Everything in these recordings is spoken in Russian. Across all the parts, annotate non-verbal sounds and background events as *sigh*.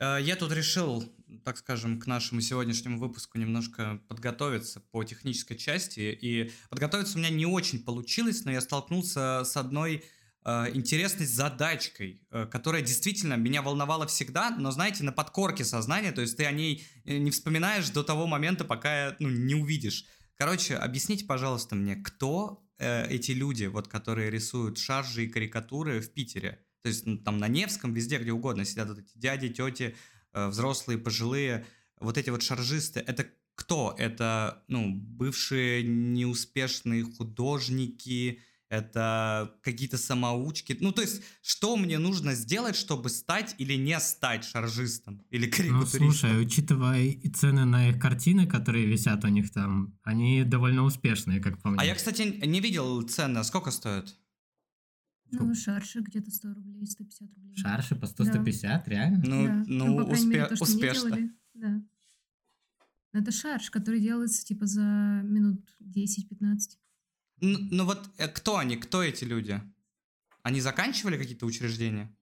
Э, я тут решил, так скажем, к нашему сегодняшнему выпуску немножко подготовиться по технической части. И подготовиться у меня не очень получилось, но я столкнулся с одной э, интересной задачкой, э, которая действительно меня волновала всегда, но, знаете, на подкорке сознания, то есть ты о ней не вспоминаешь до того момента, пока ну, не увидишь. Короче, объясните, пожалуйста, мне, кто э, эти люди, вот, которые рисуют шаржи и карикатуры в Питере? То есть ну, там на Невском, везде, где угодно сидят вот эти дяди, тети, э, взрослые, пожилые, вот эти вот шаржисты. Это кто? Это, ну, бывшие неуспешные художники, это какие-то самоучки. Ну, то есть, что мне нужно сделать, чтобы стать или не стать шаржистом или карикатуристом? Ну, слушай, учитывая цены на их картины, которые висят у них там, они довольно успешные, как по мне. А я, кстати, не видел цены. Сколько стоят? Ну, шарши где-то 100 рублей, 150 рублей. Шарши по 100-150, да. реально? Ну, да. ну, ну по успе- мере, то, успешно. Делали, да. Это шарш, который делается типа за минут 10-15. Ну, ну вот э, кто они, кто эти люди? Они заканчивали какие-то учреждения?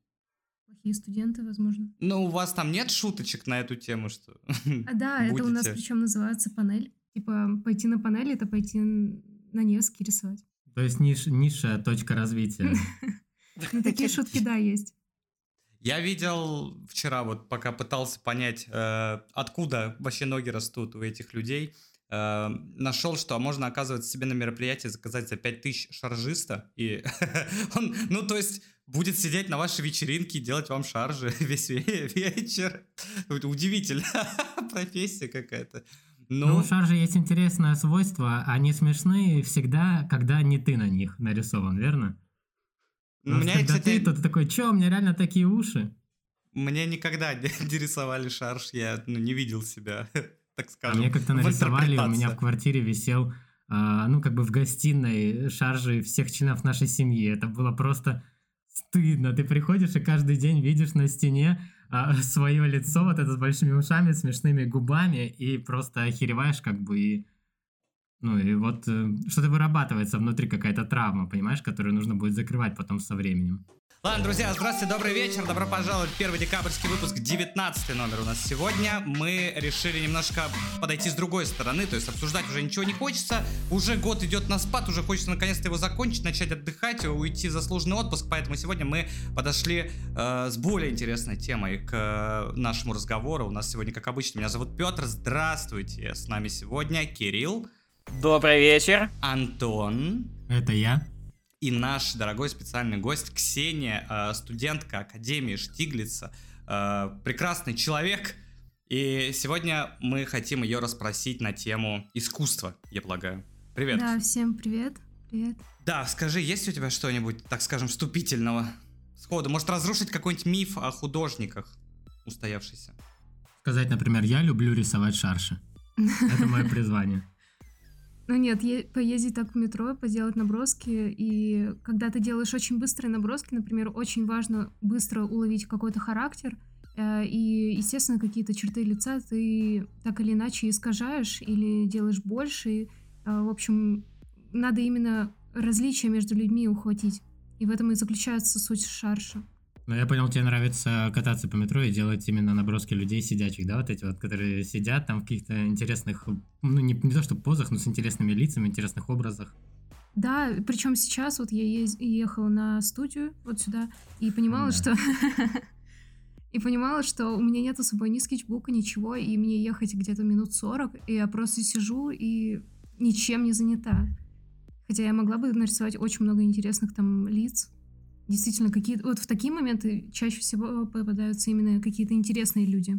Плохие студенты, возможно. Ну, у вас там нет шуточек на эту тему, что А да, это у нас причем называется панель. Типа пойти на панель, это пойти на Невский рисовать. То есть ниш, низшая точка развития. *laughs* Ну, такие шутки, да, есть. Я видел вчера, вот пока пытался понять, э, откуда вообще ноги растут у этих людей, э, нашел, что можно, оказывается, себе на мероприятии заказать за 5000 шаржиста, и *laughs* он, ну, то есть, будет сидеть на вашей вечеринке и делать вам шаржи *laughs* весь вечер. Удивительно. Профессия какая-то. Ну, ну, у шаржи есть интересное свойство. Они смешные всегда, когда не ты на них нарисован, верно? Ну, у меня, когда кстати... ты, то ты такой, чё, у меня реально такие уши? Мне никогда не, *laughs* не рисовали шарж, я ну, не видел себя, *laughs* так скажем. А мне как-то нарисовали, у меня в квартире висел, а, ну, как бы в гостиной шаржи всех членов нашей семьи. Это было просто стыдно. Ты приходишь и каждый день видишь на стене а, свое лицо, вот это с большими ушами, смешными губами, и просто охереваешь как бы и... Ну и вот э, что-то вырабатывается внутри какая-то травма, понимаешь, которую нужно будет закрывать потом со временем. Ладно, друзья, здравствуйте, добрый вечер. Добро пожаловать в первый декабрьский выпуск, 19 номер у нас сегодня. Мы решили немножко подойти с другой стороны, то есть обсуждать уже ничего не хочется. Уже год идет на спад, уже хочется наконец-то его закончить, начать отдыхать, уйти в заслуженный отпуск. Поэтому сегодня мы подошли э, с более интересной темой к э, нашему разговору. У нас сегодня, как обычно, меня зовут Петр. Здравствуйте. С нами сегодня Кирилл. Добрый вечер. Антон. Это я и наш дорогой специальный гость Ксения, э, студентка Академии Штиглица, э, прекрасный человек. И сегодня мы хотим ее расспросить на тему искусства, я полагаю. Привет. Да, всем привет. Привет. Да, скажи, есть у тебя что-нибудь, так скажем, вступительного сходу? Может разрушить какой-нибудь миф о художниках устоявшийся? Сказать, например, я люблю рисовать шарши. *laughs* Это мое призвание. Ну нет, е- поездить так в метро, поделать наброски, и когда ты делаешь очень быстрые наброски, например, очень важно быстро уловить какой-то характер, э, и, естественно, какие-то черты лица ты так или иначе искажаешь или делаешь больше. И, э, в общем, надо именно различия между людьми ухватить. И в этом и заключается суть шарша. Ну, я понял, тебе нравится кататься по метро и делать именно наброски людей сидячих, да, вот эти вот, которые сидят там в каких-то интересных, ну, не, не то что позах, но с интересными лицами, интересных образах. Да, причем сейчас вот я ехала на студию вот сюда и понимала, да. что... *laughs* И понимала, что у меня нет с собой ни скетчбука, ничего, и мне ехать где-то минут 40, и я просто сижу и ничем не занята. Хотя я могла бы нарисовать очень много интересных там лиц, действительно какие-то... Вот в такие моменты чаще всего попадаются именно какие-то интересные люди.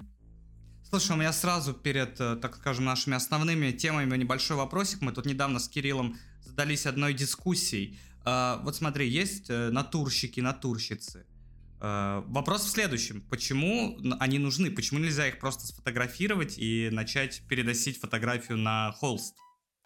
Слушай, у меня сразу перед, э, так скажем, нашими основными темами небольшой вопросик. Мы тут недавно с Кириллом задались одной дискуссией. А, вот смотри, есть э, натурщики, натурщицы. Вопрос в следующем. Почему они нужны? Почему нельзя их просто сфотографировать и начать переносить фотографию на холст?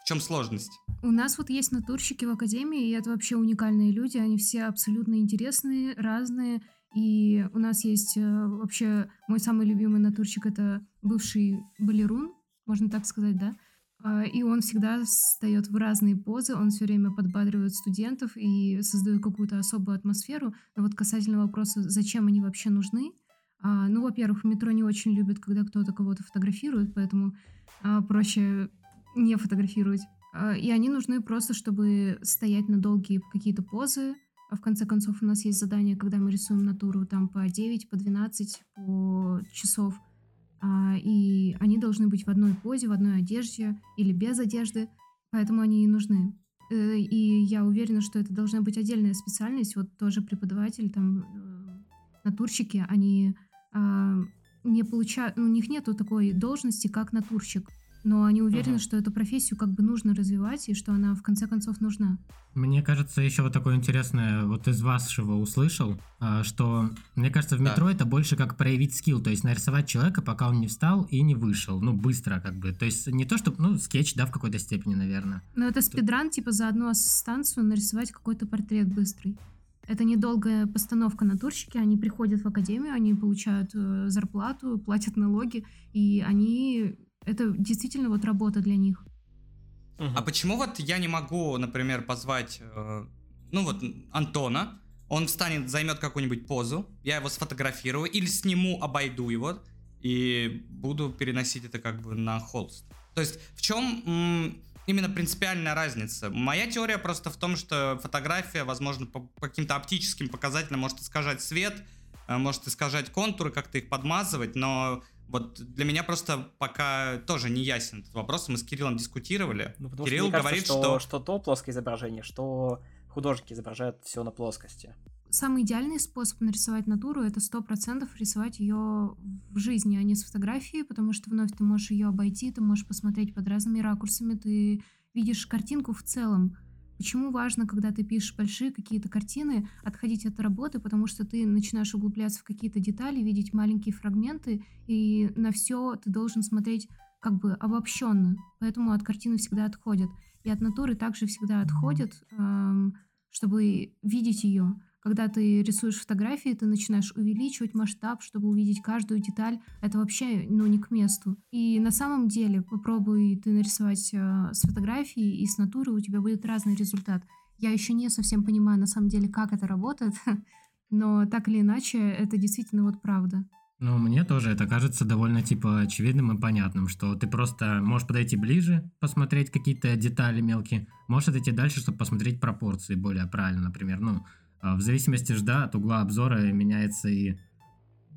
В чем сложность? У нас вот есть натурщики в академии, и это вообще уникальные люди. Они все абсолютно интересные, разные. И у нас есть э, вообще мой самый любимый натурщик это бывший балерун, можно так сказать, да. А, и он всегда встает в разные позы, он все время подбадривает студентов и создает какую-то особую атмосферу. Но вот касательно вопроса, зачем они вообще нужны, А, ну, во-первых, метро не очень любят, когда кто-то кого-то фотографирует, поэтому а, проще не фотографировать. А, и они нужны просто, чтобы стоять на долгие какие-то позы. А в конце концов, у нас есть задание, когда мы рисуем натуру там по 9, по 12, по часов. А, и они должны быть в одной позе, в одной одежде или без одежды, поэтому они и нужны. Э, и я уверена, что это должна быть отдельная специальность. Вот тоже преподаватель, там, э, натурщики, они а, не получают, у них нету такой должности, как натурщик но они уверены, угу. что эту профессию как бы нужно развивать и что она в конце концов нужна. Мне кажется, еще вот такое интересное, вот из вашего услышал, а, что, мне кажется, в метро да. это больше как проявить скилл, то есть нарисовать человека, пока он не встал и не вышел, ну, быстро как бы, то есть не то, что, ну, скетч, да, в какой-то степени, наверное. Ну, это спидран, типа, за одну станцию нарисовать какой-то портрет быстрый. Это недолгая постановка натурщики, они приходят в академию, они получают э, зарплату, платят налоги, и они это действительно вот работа для них. А почему вот я не могу, например, позвать, э, ну вот Антона, он встанет, займет какую-нибудь позу, я его сфотографирую или сниму, обойду его и буду переносить это как бы на холст. То есть в чем м, именно принципиальная разница? Моя теория просто в том, что фотография, возможно, по, по каким-то оптическим показателям может искажать свет, э, может искажать контуры, как-то их подмазывать, но вот для меня просто пока тоже не ясен этот вопрос. Мы с Кириллом дискутировали. Ну, Кирилл что, говорит, кажется, что, что... Что то плоское изображение, что художники изображают все на плоскости. Самый идеальный способ нарисовать натуру это сто процентов рисовать ее в жизни, а не с фотографией, потому что вновь ты можешь ее обойти, ты можешь посмотреть под разными ракурсами, ты видишь картинку в целом. Почему важно, когда ты пишешь большие какие-то картины, отходить от работы, потому что ты начинаешь углубляться в какие-то детали, видеть маленькие фрагменты, и на все ты должен смотреть как бы обобщенно. Поэтому от картины всегда отходят. И от натуры также всегда отходят, чтобы видеть ее. Когда ты рисуешь фотографии, ты начинаешь увеличивать масштаб, чтобы увидеть каждую деталь. Это вообще, ну, не к месту. И на самом деле, попробуй ты нарисовать э, с фотографии и с натуры, у тебя будет разный результат. Я еще не совсем понимаю, на самом деле, как это работает, *laughs* но так или иначе, это действительно вот правда. Ну, мне тоже это кажется довольно, типа, очевидным и понятным, что ты просто можешь подойти ближе, посмотреть какие-то детали мелкие, можешь отойти дальше, чтобы посмотреть пропорции более правильно, например, ну, а в зависимости же, да, от угла обзора меняется и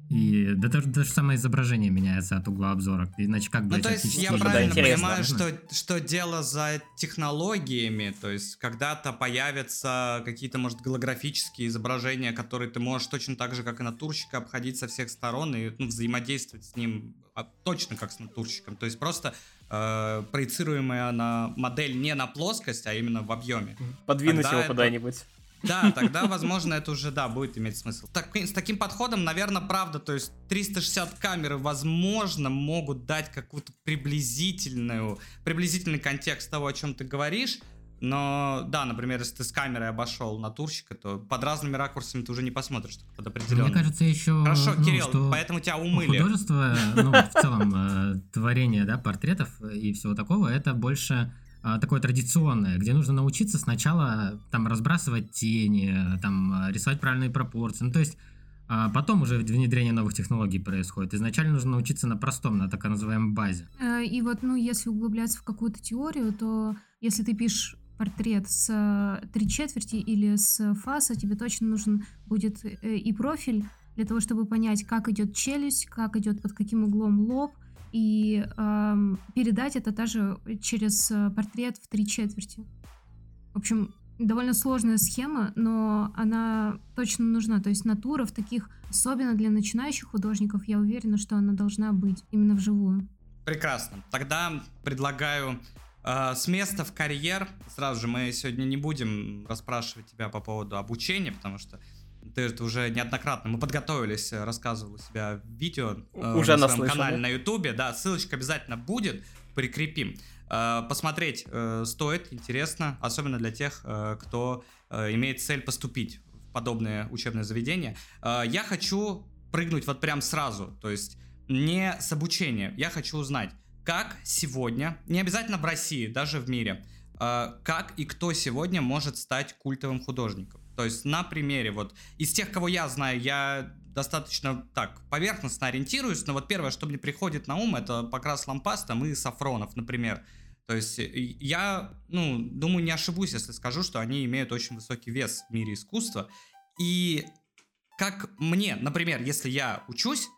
и да даже, даже самое изображение меняется от угла обзора. Иначе как бы... Ну, то есть я правильно понимаю, что, что дело за технологиями, то есть когда-то появятся какие-то, может, голографические изображения, которые ты можешь точно так же, как и натурщика, обходить со всех сторон и ну, взаимодействовать с ним а, точно как с натурщиком. То есть просто э, проецируемая на модель не на плоскость, а именно в объеме. Подвинуть Тогда его куда-нибудь. Да, тогда, возможно, это уже, да, будет иметь смысл. Так, с таким подходом, наверное, правда, то есть 360 камеры, возможно, могут дать какую-то приблизительную, приблизительный контекст того, о чем ты говоришь, но да, например, если ты с камерой обошел натурщика, то под разными ракурсами ты уже не посмотришь, под определенным. Мне кажется, еще... Хорошо, ну, Кирилл, что поэтому тебя умыли. Художество, ну, в целом, э, творение, да, портретов и всего такого, это больше такое традиционное, где нужно научиться сначала там разбрасывать тени, там а, рисовать правильные пропорции. Ну, то есть а потом уже внедрение новых технологий происходит. Изначально нужно научиться на простом, на так называемой базе. Э, и вот, ну, если углубляться в какую-то теорию, то если ты пишешь портрет с э, три четверти или с фаса, тебе точно нужен будет э, и профиль для того, чтобы понять, как идет челюсть, как идет под каким углом лоб, и э, передать это даже через э, портрет в три четверти. В общем, довольно сложная схема, но она точно нужна. То есть натура в таких, особенно для начинающих художников, я уверена, что она должна быть именно вживую. Прекрасно. Тогда предлагаю э, с места в карьер. Сразу же мы сегодня не будем расспрашивать тебя по поводу обучения, потому что ты это уже неоднократно, мы подготовились, э, рассказывал у себя видео э, уже на своем канале на ютубе, да, ссылочка обязательно будет, прикрепим. Э, посмотреть э, стоит, интересно, особенно для тех, э, кто э, имеет цель поступить в подобное учебное заведение. Э, я хочу прыгнуть вот прям сразу, то есть не с обучения, я хочу узнать, как сегодня, не обязательно в России, даже в мире, э, как и кто сегодня может стать культовым художником. То есть на примере вот из тех, кого я знаю, я достаточно так поверхностно ориентируюсь, но вот первое, что мне приходит на ум, это покрас лампастом и Сафронов, например. То есть э, я, ну, думаю, не ошибусь, если скажу, что они имеют очень высокий вес в мире искусства. И как мне, например, если я учусь,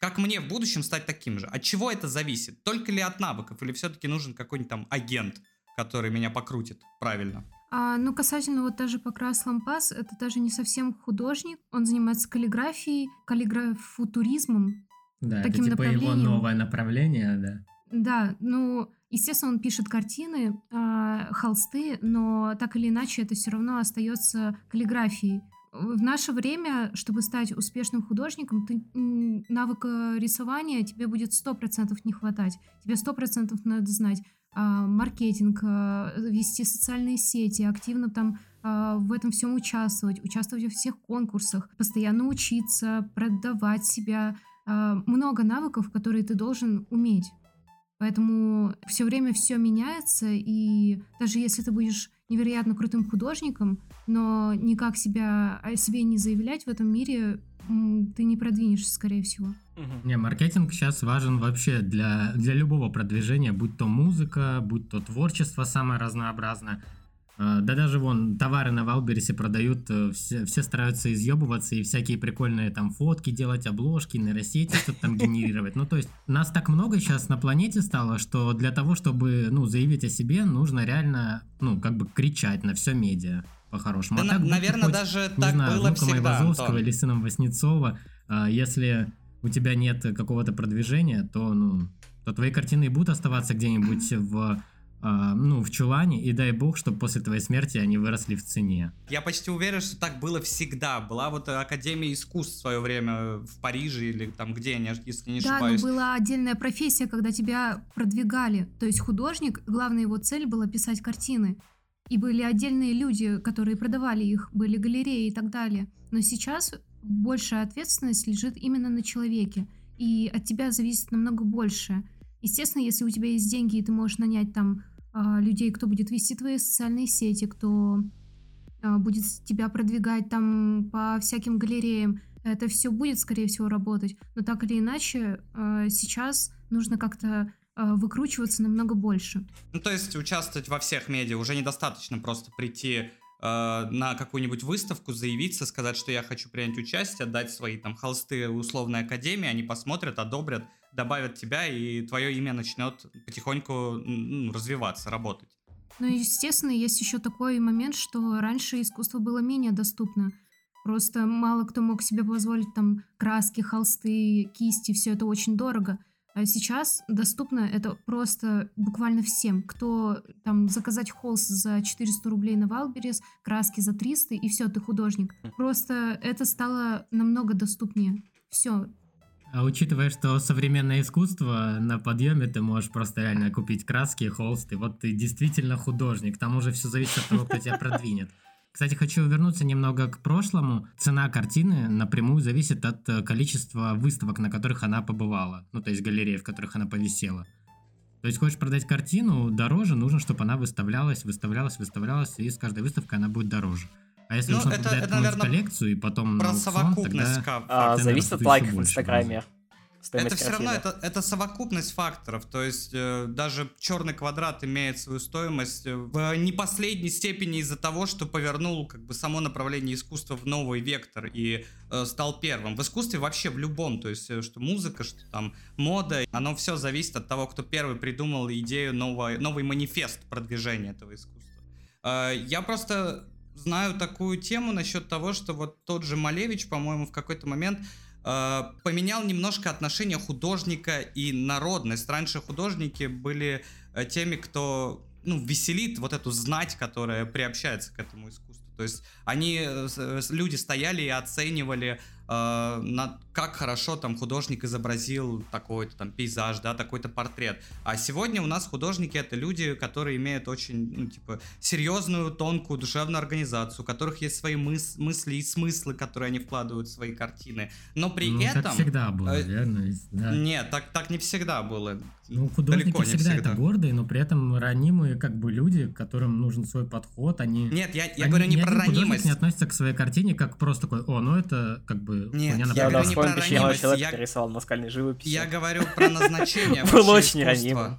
как мне в будущем стать таким же? От чего это зависит? Только ли от навыков или все-таки нужен какой-нибудь там агент, который меня покрутит правильно? А, ну, касательно вот даже Покрас Лампас, это даже не совсем художник. Он занимается каллиграфией, каллиграфутуризмом. Да, таким это типа его новое направление, да. Да, ну, естественно, он пишет картины, э, холсты, но так или иначе это все равно остается каллиграфией. В наше время, чтобы стать успешным художником, ты, навыка рисования тебе будет сто процентов не хватать. Тебе сто процентов надо знать маркетинг, а, вести социальные сети, активно там а, в этом всем участвовать, участвовать во всех конкурсах, постоянно учиться, продавать себя. А, много навыков, которые ты должен уметь. Поэтому все время все меняется, и даже если ты будешь невероятно крутым художником, но никак себя о себе не заявлять в этом мире, ты не продвинешься, скорее всего. Не, маркетинг сейчас важен вообще для, для любого продвижения, будь то музыка, будь то творчество самое разнообразное. А, да даже вон товары на Валберисе продают, э, все, все стараются изъебываться и всякие прикольные там фотки делать, обложки, нейросети что-то там генерировать. Ну то есть нас так много сейчас на планете стало, что для того, чтобы ну заявить о себе, нужно реально ну как бы кричать на все медиа по-хорошему. Да, а так, наверное, хоть, даже так знаю, было всегда, Айвазовского Антон. или сыном Васнецова, а, если у тебя нет какого-то продвижения, то ну то твои картины будут оставаться где-нибудь в а, ну, в чулане, и дай бог, чтобы после твоей смерти они выросли в цене. Я почти уверен, что так было всегда. Была вот Академия искусств в свое время в Париже или там где, если не ошибаюсь. Да, но была отдельная профессия, когда тебя продвигали. То есть художник, главная его цель была писать картины. И были отдельные люди, которые продавали их, были галереи и так далее. Но сейчас большая ответственность лежит именно на человеке. И от тебя зависит намного больше. Естественно, если у тебя есть деньги, и ты можешь нанять там а, людей, кто будет вести твои социальные сети, кто а, будет тебя продвигать там по всяким галереям, это все будет, скорее всего, работать. Но так или иначе, а, сейчас нужно как-то выкручиваться намного больше. Ну, то есть участвовать во всех медиа уже недостаточно просто прийти на какую-нибудь выставку, заявиться, сказать, что я хочу принять участие, дать свои там холсты условной академии, они посмотрят, одобрят, добавят тебя, и твое имя начнет потихоньку ну, развиваться, работать. Ну, естественно, есть еще такой момент, что раньше искусство было менее доступно. Просто мало кто мог себе позволить там краски, холсты, кисти, все это очень дорого. А сейчас доступно это просто буквально всем. Кто там заказать холст за 400 рублей на Wildberries, краски за 300, и все, ты художник. Просто это стало намного доступнее. Все, а учитывая, что современное искусство на подъеме, ты можешь просто реально купить краски, холсты. Вот ты действительно художник. К тому же все зависит от того, кто тебя продвинет. Кстати, хочу вернуться немного к прошлому. Цена картины напрямую зависит от э, количества выставок, на которых она побывала. Ну, то есть галереи, в которых она повисела. То есть хочешь продать картину дороже, нужно, чтобы она выставлялась, выставлялась, выставлялась, и с каждой выставкой она будет дороже. А если ну, это, это, наверное, коллекцию и потом про совокупность тогда... А, зависит от лайков в Инстаграме. Это все равно это, это совокупность факторов. То есть э, даже черный квадрат имеет свою стоимость э, в не последней степени из-за того, что повернул как бы само направление искусства в новый вектор и э, стал первым. В искусстве вообще в любом, то есть э, что музыка, что там мода, оно все зависит от того, кто первый придумал идею нового, новый манифест продвижения этого искусства. Э, я просто знаю такую тему насчет того, что вот тот же Малевич, по-моему, в какой-то момент Э, поменял немножко отношение художника и народность. Раньше художники были э, теми, кто ну, веселит вот эту знать, которая приобщается к этому искусству. То есть они, э, люди стояли и оценивали э, на, как хорошо там художник изобразил такой-то там пейзаж, да, такой-то портрет. А сегодня у нас художники это люди, которые имеют очень, ну, типа, серьезную, тонкую душевную организацию, у которых есть свои мыс мысли и смыслы, которые они вкладывают в свои картины. Но при ну, этом... Так всегда было, э, верно? Да. Нет, так, так не всегда было. Ну, художники Далеко всегда, всегда это гордые, но при этом ранимые как бы люди, которым нужен свой подход, они... Нет, я, я они, говорю не про ранимость. не относится к своей картине как просто такой, о, ну это как бы бы Нет, я говорю не про ранимость. Человек я... рисовал наскальной живописи. Я говорю про *laughs* назначение Был очень ранимым.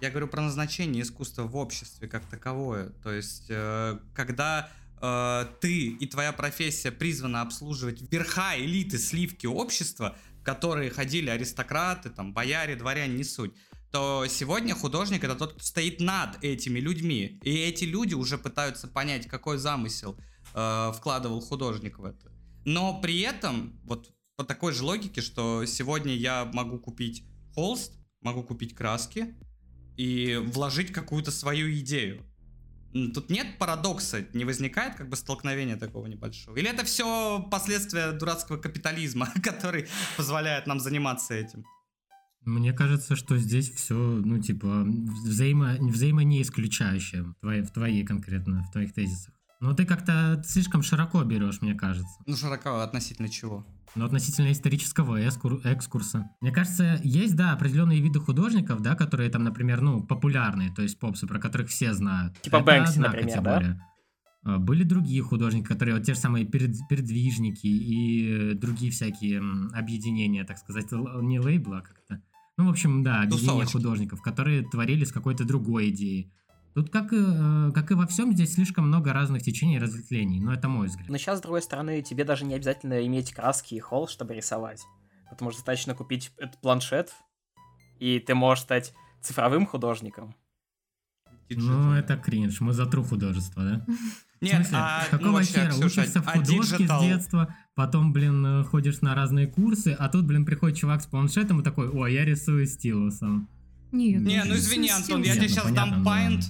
Я говорю про назначение искусства в обществе как таковое. То есть, э, когда э, ты и твоя профессия призвана обслуживать верха элиты сливки общества, в которые ходили аристократы, там, бояре, дворяне, не суть, то сегодня художник это тот, кто стоит над этими людьми. И эти люди уже пытаются понять, какой замысел э, вкладывал художник в это. Но при этом, вот по такой же логике, что сегодня я могу купить холст, могу купить краски и вложить какую-то свою идею. Тут нет парадокса, не возникает как бы столкновения такого небольшого. Или это все последствия дурацкого капитализма, *laughs* который позволяет нам заниматься этим? Мне кажется, что здесь все, ну, типа, взаимо, взаимо не исключающее в твоей, в твоей конкретно, в твоих тезисах. Но ты как-то слишком широко берешь, мне кажется. Ну, широко относительно чего? Ну, относительно исторического экскурса. Мне кажется, есть, да, определенные виды художников, да, которые там, например, ну, популярные, то есть попсы, про которых все знают. Типа Это Бэнкси, например, категория. да? Были другие художники, которые вот те же самые перед, передвижники и другие всякие объединения, так сказать, не лейбла, а как-то ну, в общем, да, объединение художников, которые творили с какой-то другой идеей. Тут, как и, э, как и во всем, здесь слишком много разных течений и разветвлений, но это мой взгляд. Но сейчас, с другой стороны, тебе даже не обязательно иметь краски и холл, чтобы рисовать. Потому что достаточно купить этот планшет, и ты можешь стать цифровым художником. Ну, это кринж. Мы за тру художество, да? *laughs* Нет, а, какого ну, хера? Ксюша, Учишься в а художке с детства, потом, блин, э, ходишь на разные курсы, а тут, блин, приходит чувак с планшетом и такой, о, я рисую стилусом. Нет, Не, ну извини, Антон, я тебе сейчас ну, дам пайнт,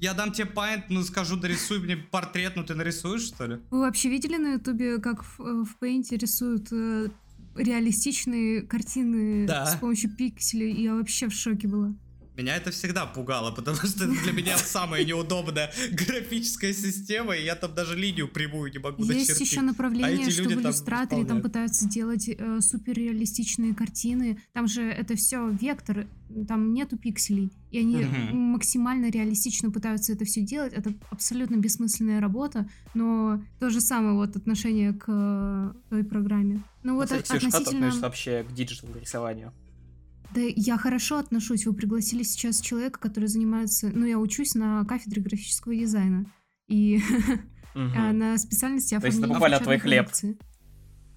я дам тебе пайнт, ну скажу, дорисуй мне портрет, ну ты нарисуешь, что ли? Вы вообще видели на ютубе, как в, э, в Paint рисуют э, реалистичные картины да. с помощью пикселей? Я вообще в шоке была. Меня это всегда пугало, потому что это для меня самая неудобная графическая система, и я там даже линию прямую не могу Есть начертить. еще направление, а что в иллюстраторе там, там пытаются делать э, суперреалистичные картины. Там же это все вектор, там нету пикселей. И они угу. максимально реалистично пытаются это все делать. Это абсолютно бессмысленная работа, но то же самое вот отношение к э, той программе. Ну вот Кстати, относительно... Ксюша, как относишься вообще к digital рисованию? Да я хорошо отношусь. Вы пригласили сейчас человека, который занимается... Ну, я учусь на кафедре графического дизайна. И *laughs* на специальности оформления То есть это буквально твой хлеб.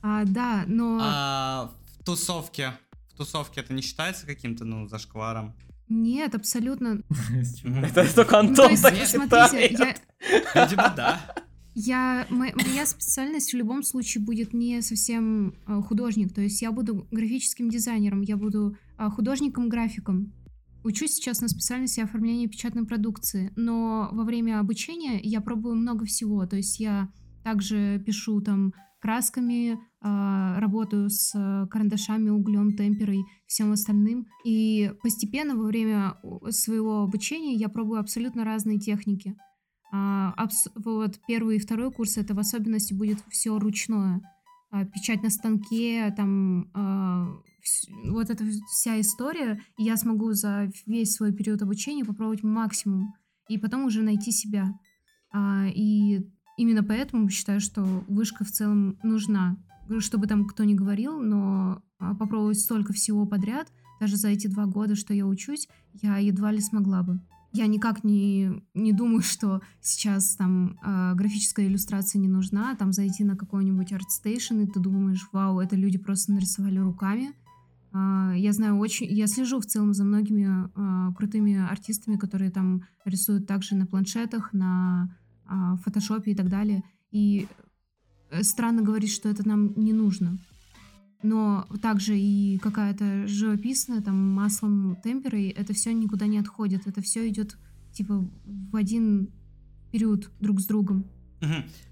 А, да, но... А в тусовке? В тусовке это не считается каким-то, ну, зашкваром? Нет, абсолютно. Это только Антон так считает. Видимо, да. Я, моя специальность в любом случае будет не совсем э, художник, то есть я буду графическим дизайнером, я буду художником-графиком. Учусь сейчас на специальности оформления печатной продукции, но во время обучения я пробую много всего, то есть я также пишу там красками, а, работаю с карандашами, углем, темперой, всем остальным. И постепенно во время своего обучения я пробую абсолютно разные техники. А, абс- вот первый и второй курс это в особенности будет все ручное. А, печать на станке, там а, вот эта вся история, и я смогу за весь свой период обучения попробовать максимум, и потом уже найти себя. А, и именно поэтому считаю, что вышка в целом нужна. Чтобы там кто ни говорил, но попробовать столько всего подряд, даже за эти два года, что я учусь, я едва ли смогла бы я никак не, не думаю, что сейчас там э, графическая иллюстрация не нужна, там зайти на какой-нибудь ArtStation, и ты думаешь, вау, это люди просто нарисовали руками. Э, я знаю очень, я слежу в целом за многими э, крутыми артистами, которые там рисуют также на планшетах, на э, и так далее. И странно говорить, что это нам не нужно но также и какая-то живописная, там, маслом темперой, это все никуда не отходит, это все идет, типа, в один период друг с другом.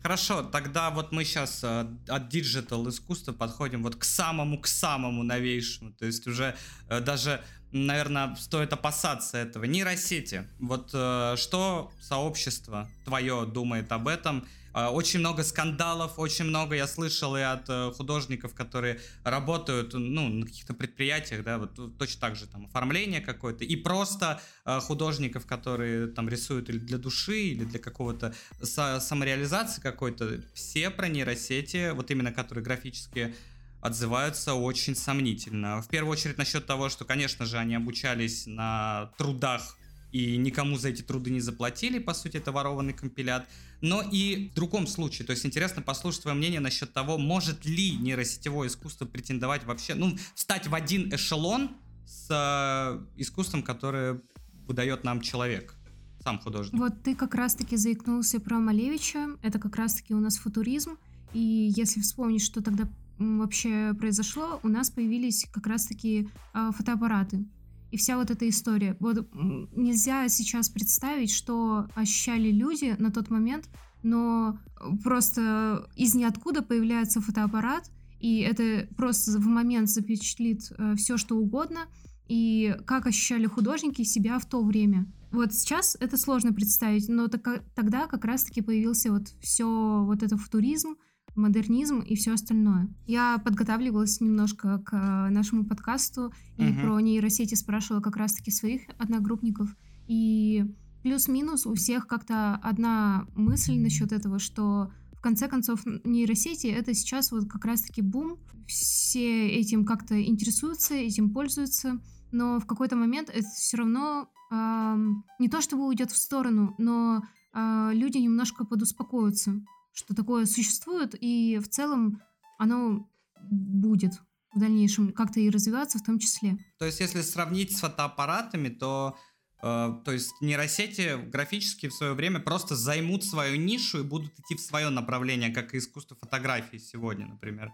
Хорошо, тогда вот мы сейчас э, от digital искусства подходим вот к самому, к самому новейшему. То есть уже э, даже наверное, стоит опасаться этого. Нейросети. Вот э, что сообщество твое думает об этом? Э, очень много скандалов, очень много я слышал и от э, художников, которые работают ну, на каких-то предприятиях, да, вот точно так же там оформление какое-то, и просто э, художников, которые там рисуют или для души, или для какого-то самореализации какой-то. Все про нейросети, вот именно которые графические отзываются очень сомнительно. В первую очередь насчет того, что, конечно же, они обучались на трудах и никому за эти труды не заплатили, по сути, это ворованный компилят. Но и в другом случае, то есть интересно послушать твое мнение насчет того, может ли нейросетевое искусство претендовать вообще, ну, встать в один эшелон с э, искусством, которое выдает нам человек, сам художник. Вот ты как раз-таки заикнулся про Малевича, это как раз-таки у нас футуризм, и если вспомнить, что тогда вообще произошло, у нас появились как раз-таки э, фотоаппараты. И вся вот эта история. Вот нельзя сейчас представить, что ощущали люди на тот момент, но просто из ниоткуда появляется фотоаппарат, и это просто в момент запечатлит э, все, что угодно, и как ощущали художники себя в то время. Вот сейчас это сложно представить, но тогда как раз-таки появился вот все вот это футуризм, модернизм и все остальное. Я подготавливалась немножко к э, нашему подкасту и uh-huh. про нейросети спрашивала как раз-таки своих одногруппников. И плюс-минус у всех как-то одна мысль насчет этого, что в конце концов нейросети это сейчас вот как раз-таки бум. Все этим как-то интересуются, этим пользуются, но в какой-то момент это все равно э, не то чтобы уйдет в сторону, но э, люди немножко подуспокоятся что такое существует, и в целом оно будет в дальнейшем как-то и развиваться в том числе. То есть, если сравнить с фотоаппаратами, то э, то есть нейросети графические в свое время просто займут свою нишу и будут идти в свое направление, как и искусство фотографии сегодня, например.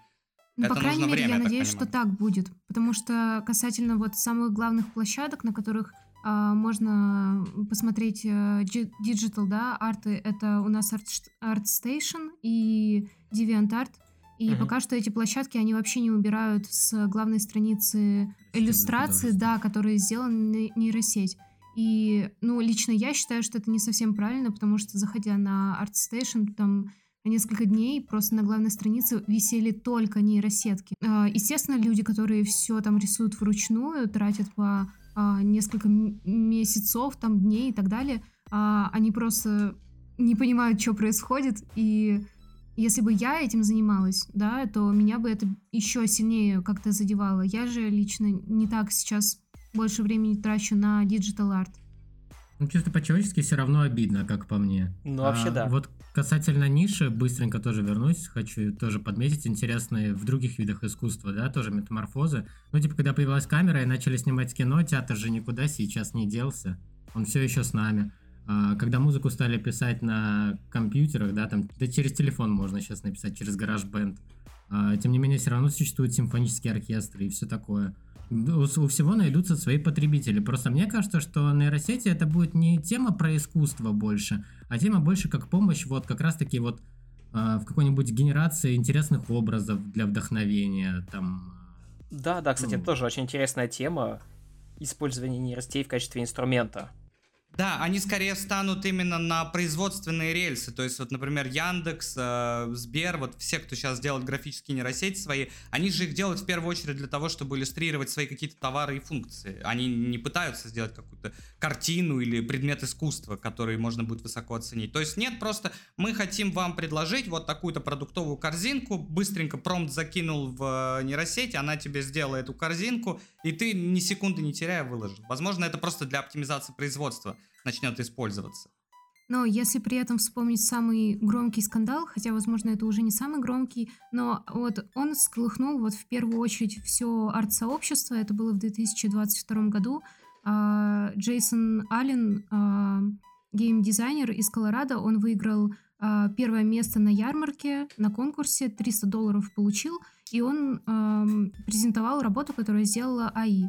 Ну, Это по крайней мере, время, я надеюсь, что так будет. Потому что касательно вот самых главных площадок, на которых можно посмотреть э, digital, да, арты. Это у нас Art, ArtStation и DeviantArt. И uh-huh. пока что эти площадки, они вообще не убирают с главной страницы иллюстрации, да, которые сделаны нейросеть. И, ну, лично я считаю, что это не совсем правильно, потому что, заходя на ArtStation, там несколько дней просто на главной странице висели только нейросетки. А, естественно, люди, которые все там рисуют вручную, тратят по а, несколько месяцев, там, дней и так далее, а, они просто не понимают, что происходит, и если бы я этим занималась, да, то меня бы это еще сильнее как-то задевало. Я же лично не так сейчас больше времени трачу на digital art. Ну, чисто по-человечески все равно обидно, как по мне. Ну, вообще, а, да. Вот касательно ниши, быстренько тоже вернусь, хочу тоже подметить интересные в других видах искусства, да, тоже метаморфозы. Ну, типа, когда появилась камера и начали снимать кино, театр же никуда сейчас не делся, он все еще с нами. А, когда музыку стали писать на компьютерах, да, там, да через телефон можно сейчас написать, через GarageBand, а, тем не менее, все равно существуют симфонические оркестры и все такое у всего найдутся свои потребители. Просто мне кажется, что нейросети это будет не тема про искусство больше, а тема больше как помощь вот как раз-таки вот э, в какой-нибудь генерации интересных образов для вдохновения там. Да, да, кстати, ну... это тоже очень интересная тема использование нейросетей в качестве инструмента. Да, они скорее станут именно на производственные рельсы. То есть, вот, например, Яндекс, э, Сбер, вот все, кто сейчас делает графические нейросети свои, они же их делают в первую очередь для того, чтобы иллюстрировать свои какие-то товары и функции. Они не пытаются сделать какую-то картину или предмет искусства, который можно будет высоко оценить. То есть, нет, просто мы хотим вам предложить вот такую-то продуктовую корзинку, быстренько промпт закинул в э, нейросеть, она тебе сделала эту корзинку, и ты ни секунды не теряя выложил. Возможно, это просто для оптимизации производства начнет использоваться. Но если при этом вспомнить самый громкий скандал, хотя, возможно, это уже не самый громкий, но вот он сколыхнул вот в первую очередь все арт-сообщество, это было в 2022 году. А, Джейсон Аллен, а, гейм-дизайнер из Колорадо, он выиграл а, первое место на ярмарке, на конкурсе, 300 долларов получил, и он презентовал работу, которую сделала АИ.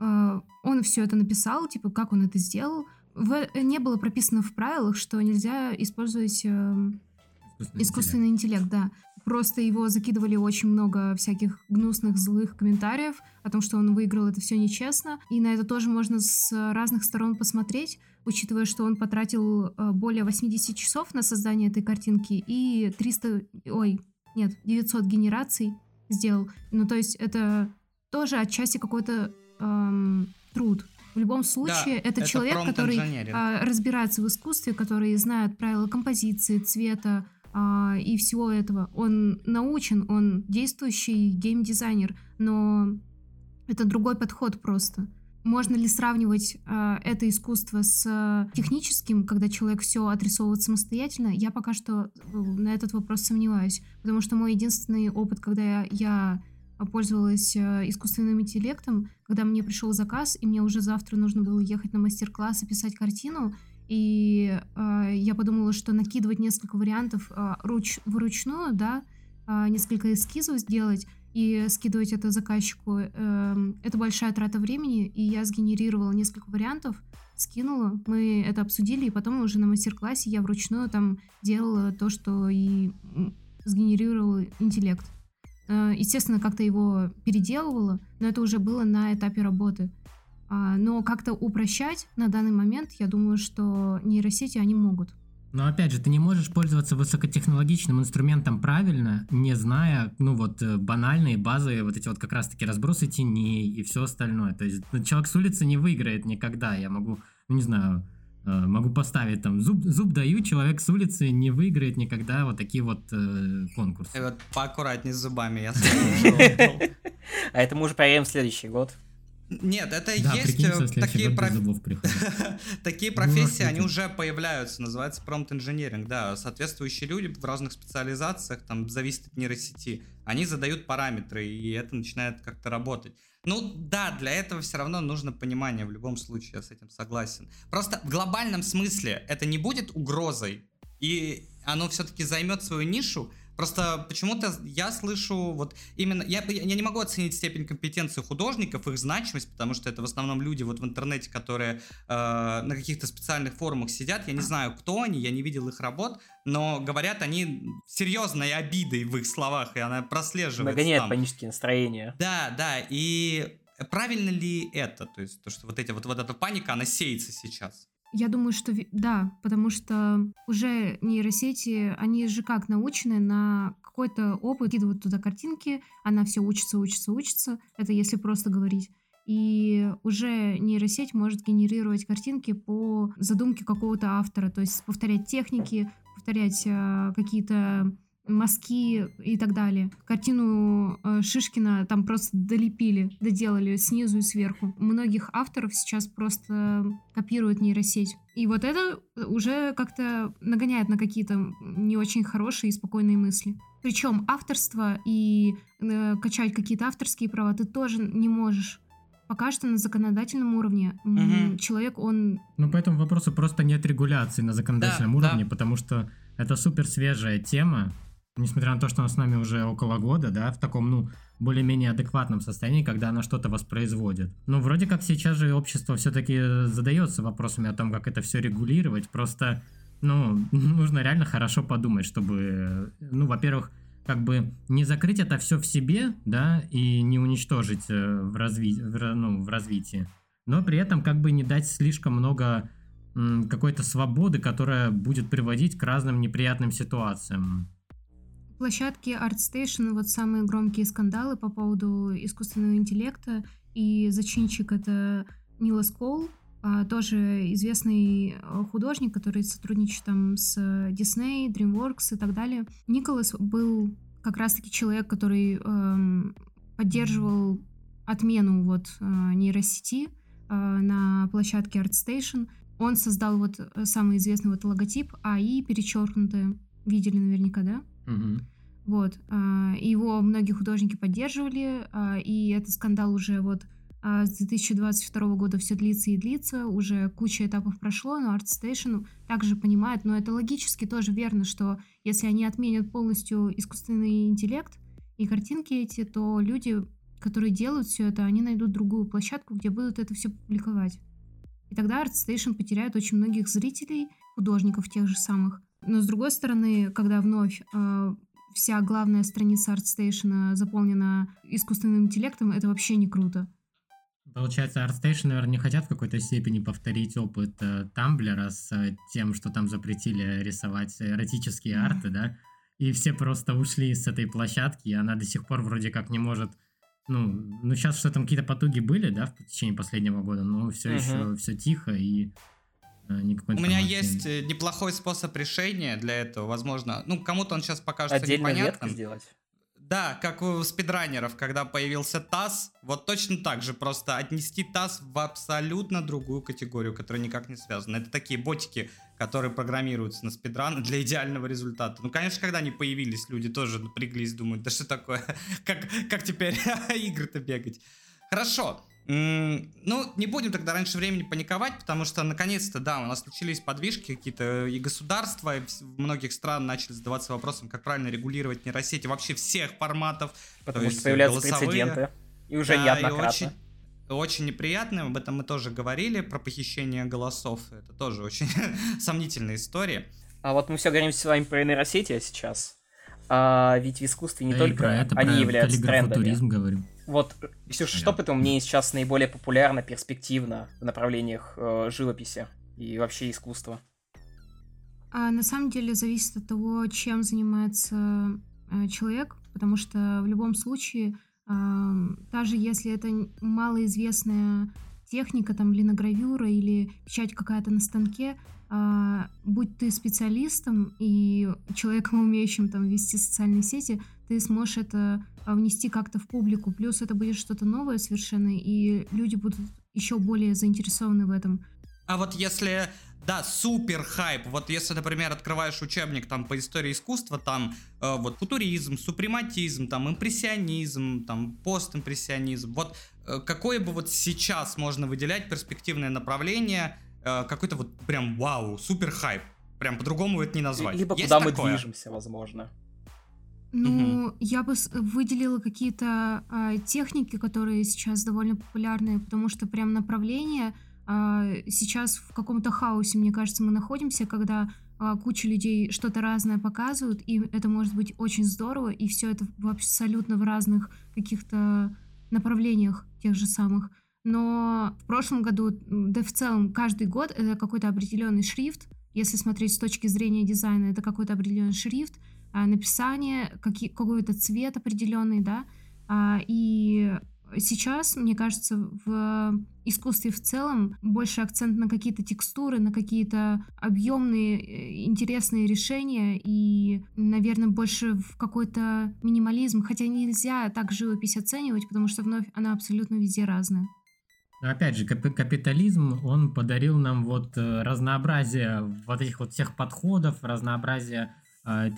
Он все это написал, типа, как он это сделал, в, не было прописано в правилах, что нельзя использовать э, искусственный, искусственный интеллект. интеллект, да. просто его закидывали очень много всяких гнусных, злых комментариев о том, что он выиграл, это все нечестно. И на это тоже можно с разных сторон посмотреть, учитывая, что он потратил э, более 80 часов на создание этой картинки и 300, ой, нет, 900 генераций сделал. Ну, то есть это тоже отчасти какой-то эм, труд. В любом случае, да, это, это человек, который э, разбирается в искусстве, который знает правила композиции, цвета, а, и всего этого. Он научен, он действующий геймдизайнер, но это другой подход просто. Можно ли сравнивать э, это искусство с техническим, когда человек все отрисовывает самостоятельно? Я пока что э, на этот вопрос сомневаюсь, потому что мой единственный опыт, когда я, я пользовалась э, искусственным интеллектом, когда мне пришел заказ, и мне уже завтра нужно было ехать на мастер-класс и писать картину, и э, я подумала, что накидывать несколько вариантов э, руч, вручную, да, э, несколько эскизов сделать и скидывать это заказчику, э, это большая трата времени, и я сгенерировала несколько вариантов, скинула, мы это обсудили, и потом уже на мастер-классе я вручную там делала то, что и сгенерировал интеллект. Э, естественно, как-то его переделывала, но это уже было на этапе работы. А, но как-то упрощать на данный момент, я думаю, что нейросети они могут. Но опять же, ты не можешь пользоваться высокотехнологичным инструментом правильно, не зная, ну вот, э, банальные базы, вот эти вот как раз-таки разбросы теней и все остальное. То есть ну, человек с улицы не выиграет никогда. Я могу, ну не знаю, могу поставить там зуб, зуб даю, человек с улицы не выиграет никогда вот такие вот э, конкурсы. И вот поаккуратнее с зубами, я *laughs* А это мы уже проверим в следующий год. Нет, это да, есть э, такие, проф... *laughs* такие ну, профессии, они уже появляются, называется промпт инженеринг, да, соответствующие люди в разных специализациях, там, зависит от нейросети, они задают параметры, и это начинает как-то работать. Ну да, для этого все равно нужно понимание, в любом случае, я с этим согласен. Просто в глобальном смысле это не будет угрозой, и оно все-таки займет свою нишу, Просто почему-то я слышу вот именно... Я, я не могу оценить степень компетенции художников, их значимость, потому что это в основном люди вот в интернете, которые э, на каких-то специальных форумах сидят. Я не знаю, кто они, я не видел их работ, но говорят они серьезной обидой в их словах, и она прослеживается Нагоняет там. панические настроения. Да, да, и правильно ли это? То есть то, что вот, эти, вот, вот эта паника, она сеется сейчас? Я думаю, что да, потому что уже нейросети, они же как научены на какой-то опыт, кидывают туда картинки, она все учится, учится, учится. Это если просто говорить. И уже нейросеть может генерировать картинки по задумке какого-то автора, то есть повторять техники, повторять э, какие-то мазки и так далее. Картину э, Шишкина там просто долепили, доделали снизу и сверху. Многих авторов сейчас просто копируют нейросеть. И вот это уже как-то нагоняет на какие-то не очень хорошие и спокойные мысли. Причем авторство и э, качать какие-то авторские права ты тоже не можешь. Пока что на законодательном уровне угу. человек, он... Ну, по этому вопросу просто нет регуляции на законодательном да, уровне, да. потому что это супер свежая тема, несмотря на то, что она с нами уже около года, да, в таком, ну, более-менее адекватном состоянии, когда она что-то воспроизводит. Ну, вроде как сейчас же общество все-таки задается вопросами о том, как это все регулировать, просто, ну, *laughs* нужно реально хорошо подумать, чтобы, ну, во-первых, как бы не закрыть это все в себе, да, и не уничтожить э, в, разви... в, ну, в развитии, но при этом как бы не дать слишком много какой-то свободы, которая будет приводить к разным неприятным ситуациям площадке ArtStation вот самые громкие скандалы по поводу искусственного интеллекта, и зачинщик это Нила Скол, а, тоже известный э, художник, который сотрудничает там с Disney, DreamWorks и так далее. Николас был как раз-таки человек, который эм, поддерживал отмену вот э, нейросети э, на площадке ArtStation. Он создал вот самый известный вот логотип АИ перечеркнутое. Видели наверняка, да? Угу. Вот. А, его многие художники поддерживали, а, и этот скандал уже вот а, с 2022 года все длится и длится, уже куча этапов прошло, но ArtStation также понимает, но это логически тоже верно, что если они отменят полностью искусственный интеллект и картинки эти, то люди, которые делают все это, они найдут другую площадку, где будут это все публиковать. И тогда ArtStation потеряет очень многих зрителей, художников тех же самых. Но с другой стороны, когда вновь вся главная страница ArtStation заполнена искусственным интеллектом, это вообще не круто. Получается, ArtStation, наверное, не хотят в какой-то степени повторить опыт э, Тамблера с э, тем, что там запретили рисовать эротические арты, да? И все просто ушли с этой площадки, и она до сих пор вроде как не может... Ну, ну сейчас что там какие-то потуги были, да, в течение последнего года, но все uh-huh. еще все тихо и э, никакой У меня есть э, неплохой способ решения для этого, возможно. Ну, кому-то он сейчас покажется Отдельно непонятным. сделать. Да, как у спидранеров, когда появился ТАСС, вот точно так же, просто отнести ТАСС в абсолютно другую категорию, которая никак не связана. Это такие ботики, которые программируются на спидран *laughs* для идеального результата. Ну, конечно, когда они появились, люди тоже напряглись, думают, да что такое, *laughs* как, как теперь *laughs* игры-то бегать. Хорошо, ну, не будем тогда раньше времени паниковать, потому что, наконец-то, да, у нас случились подвижки какие-то, и государства, и в многих стран начали задаваться вопросом, как правильно регулировать нейросети вообще всех форматов. Потому что появляются голосовые. прецеденты, и уже да, неоднократно. И очень, очень неприятно, об этом мы тоже говорили, про похищение голосов, это тоже очень *laughs* сомнительная история. А вот мы все говорим с вами про нейросети сейчас, а ведь в искусстве не да только это, они про являются трендами. говорим. Вот, Ксюш, что, по твоему мнению, сейчас наиболее популярно, перспективно в направлениях э, живописи и вообще искусства? А, на самом деле зависит от того, чем занимается э, человек, потому что в любом случае, э, даже если это малоизвестная техника, там, линогравюра или печать какая-то на станке, э, будь ты специалистом и человеком, умеющим там вести социальные сети, ты сможешь это а, внести как-то в публику. Плюс это будет что-то новое совершенно, и люди будут еще более заинтересованы в этом. А вот если да, супер хайп. Вот если, например, открываешь учебник там по истории искусства, там э, вот футуризм, супрематизм, там импрессионизм, там постимпрессионизм. Вот э, какое бы вот сейчас можно выделять перспективное направление, э, какой-то вот прям вау, супер хайп. Прям по-другому это не назвать. Либо Есть куда такое? мы движемся, возможно. Ну, угу. я бы выделила какие-то а, техники, которые сейчас довольно популярны, потому что прям направление а, сейчас в каком-то хаосе, мне кажется, мы находимся, когда а, куча людей что-то разное показывают, и это может быть очень здорово, и все это в абсолютно в разных каких-то направлениях тех же самых. Но в прошлом году, да в целом каждый год это какой-то определенный шрифт, если смотреть с точки зрения дизайна, это какой-то определенный шрифт, написание, какие, какой-то цвет определенный, да, а, и сейчас, мне кажется, в искусстве в целом больше акцент на какие-то текстуры, на какие-то объемные э, интересные решения и, наверное, больше в какой-то минимализм, хотя нельзя так живопись оценивать, потому что вновь она абсолютно везде разная. Опять же, капитализм, он подарил нам вот э, разнообразие вот этих вот всех подходов, разнообразие а,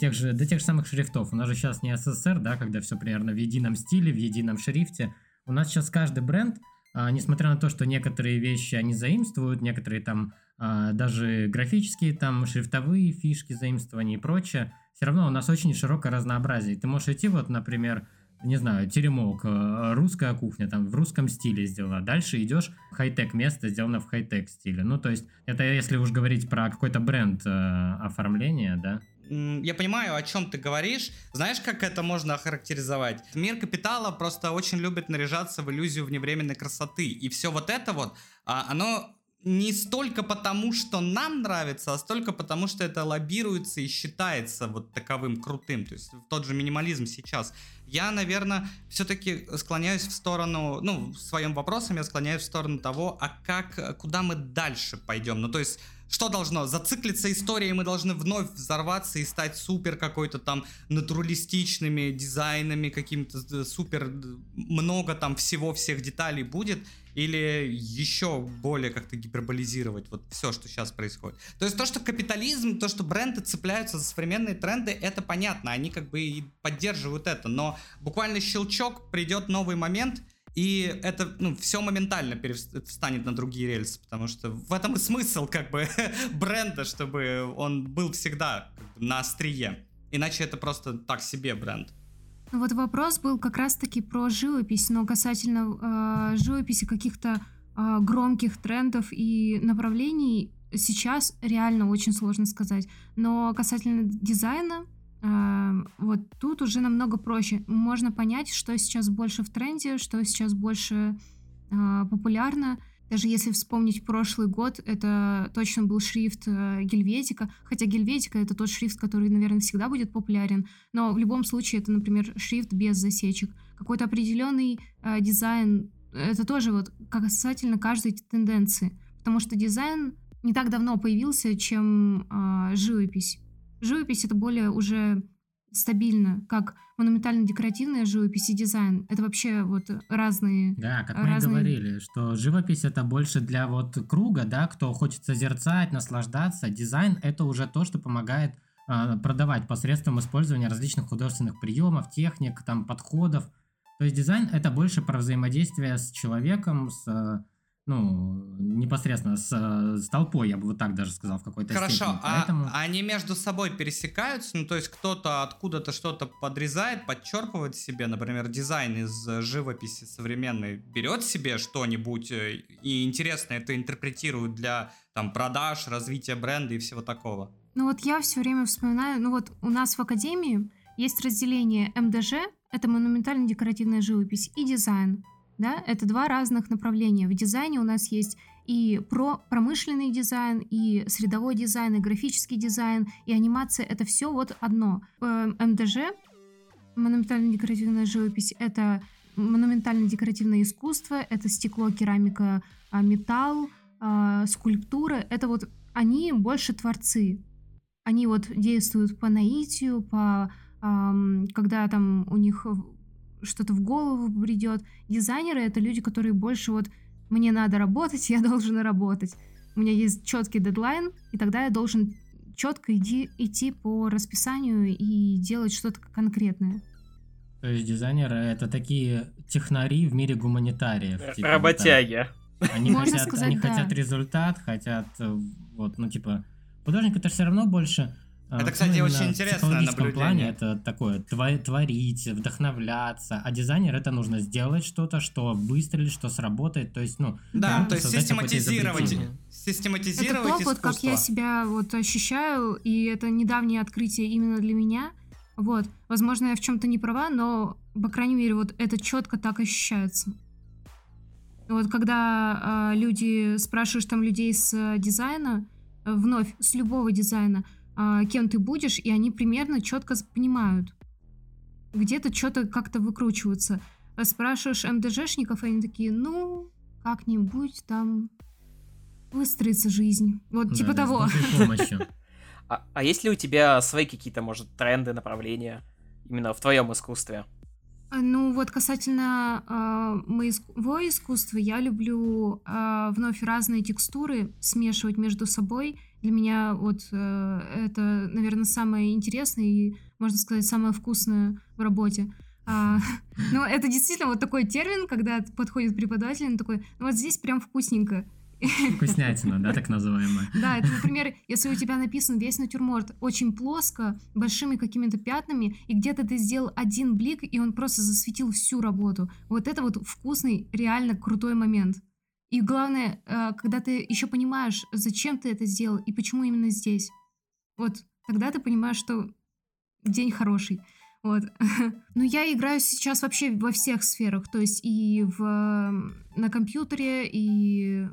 тех же, до тех же самых шрифтов. У нас же сейчас не СССР, да, когда все примерно в едином стиле, в едином шрифте. У нас сейчас каждый бренд, а, несмотря на то, что некоторые вещи они заимствуют, некоторые там а, даже графические там шрифтовые фишки заимствования и прочее, все равно у нас очень широкое разнообразие. Ты можешь идти вот, например, не знаю, теремок, русская кухня, там, в русском стиле сделала. Дальше идешь, хай-тек место сделано в хай-тек стиле. Ну, то есть, это если уж говорить про какой-то бренд э, оформления, да я понимаю, о чем ты говоришь. Знаешь, как это можно охарактеризовать? Мир капитала просто очень любит наряжаться в иллюзию вневременной красоты. И все вот это вот, а, оно не столько потому, что нам нравится, а столько потому, что это лоббируется и считается вот таковым крутым. То есть тот же минимализм сейчас. Я, наверное, все-таки склоняюсь в сторону, ну, в своем я склоняюсь в сторону того, а как, куда мы дальше пойдем. Ну, то есть что должно? Зациклиться историей, мы должны вновь взорваться и стать супер какой-то там натуралистичными дизайнами, каким-то э, супер э, много там всего, всех деталей будет, или еще более как-то гиперболизировать вот все, что сейчас происходит. То есть то, что капитализм, то, что бренды цепляются за современные тренды, это понятно, они как бы и поддерживают это, но буквально щелчок, придет новый момент — и это, ну, все моментально перестанет на другие рельсы, потому что в этом и смысл, как бы, *laughs* бренда, чтобы он был всегда как бы, на острие. Иначе это просто так себе бренд. Вот вопрос был как раз-таки про живопись, но касательно э, живописи каких-то э, громких трендов и направлений сейчас реально очень сложно сказать. Но касательно дизайна, Вот тут уже намного проще. Можно понять, что сейчас больше в тренде, что сейчас больше а, популярно. Даже если вспомнить прошлый год, это точно был шрифт э, Гельветика, хотя Гельветика — это тот шрифт, который, наверное, всегда будет популярен, но в любом случае это, например, шрифт без засечек. Какой-то определенный э, дизайн, это тоже вот касательно каждой тенденции, потому что дизайн не так давно появился, чем э, живопись. Живопись — это более уже стабильно, как монументально-декоративная живопись и дизайн. Это вообще вот разные... Да, как мы разные... и говорили, что живопись это больше для вот круга, да, кто хочет созерцать, наслаждаться. Дизайн это уже то, что помогает э, продавать посредством использования различных художественных приемов, техник, там, подходов. То есть дизайн это больше про взаимодействие с человеком, с ну, непосредственно с, с толпой, я бы вот так даже сказал, в какой-то Хорошо, степени. Хорошо, а Поэтому... а они между собой пересекаются? Ну, то есть кто-то откуда-то что-то подрезает, подчерпывает себе, например, дизайн из живописи современной, берет себе что-нибудь э, и интересно это интерпретирует для там продаж, развития бренда и всего такого? Ну вот я все время вспоминаю, ну вот у нас в Академии есть разделение МДЖ, это монументально-декоративная живопись, и дизайн да, это два разных направления. В дизайне у нас есть и про промышленный дизайн, и средовой дизайн, и графический дизайн, и анимация — это все вот одно. Э, МДЖ, монументально-декоративная живопись, это монументально-декоративное искусство, это стекло, керамика, а, металл, а, скульптура. Это вот они больше творцы. Они вот действуют по наитию, по когда там у них что-то в голову придет. Дизайнеры это люди, которые больше вот мне надо работать, я *laughs* должен работать. У меня есть четкий дедлайн, и тогда я должен четко иди, идти по расписанию и делать что-то конкретное. То есть дизайнеры это такие технари в мире гуманитариев. Типа, Работяги. Они, Можно хотят, сказать, они да. хотят результат, хотят э, вот, ну типа художник это все равно больше это, кстати, очень интересное наблюдение. плане это такое творить, вдохновляться, а дизайнер это нужно сделать что-то, что выстрелит, что сработает, то есть, ну, да, то есть систематизировать, систематизировать Это то, вот как я себя вот ощущаю, и это недавнее открытие именно для меня. Вот, возможно, я в чем-то не права, но, по крайней мере, вот это четко так ощущается. Вот когда э, люди спрашиваешь там людей с э, дизайна, э, вновь с любого дизайна, а, кем ты будешь, и они примерно четко понимают. Где-то что-то как-то выкручиваются. А спрашиваешь МДЖшников, и они такие, ну, как-нибудь там выстроится жизнь. Вот да, типа да, того. *laughs* А, а есть ли у тебя свои какие-то, может, тренды, направления именно в твоем искусстве? А, ну вот касательно э, моего искусства, я люблю э, вновь разные текстуры смешивать между собой для меня вот э, это, наверное, самое интересное и, можно сказать, самое вкусное в работе. А, *laughs* ну, это действительно вот такой термин, когда подходит преподаватель, он такой, ну вот здесь прям вкусненько. Вкуснятина, да, так называемая. *laughs* Да, это, например, если у тебя написан весь натюрморт очень плоско, большими какими-то пятнами, и где-то ты сделал один блик, и он просто засветил всю работу. Вот это вот вкусный, реально крутой момент. И главное, э, когда ты еще понимаешь, зачем ты это сделал и почему именно здесь. Вот тогда ты понимаешь, что день хороший. Вот. *laughs* Но я играю сейчас вообще во всех сферах, то есть и в, на компьютере, и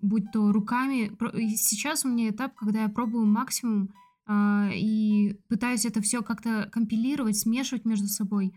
будь то руками. Сейчас у меня этап, когда я пробую максимум э, и пытаюсь это все как-то компилировать, смешивать между собой.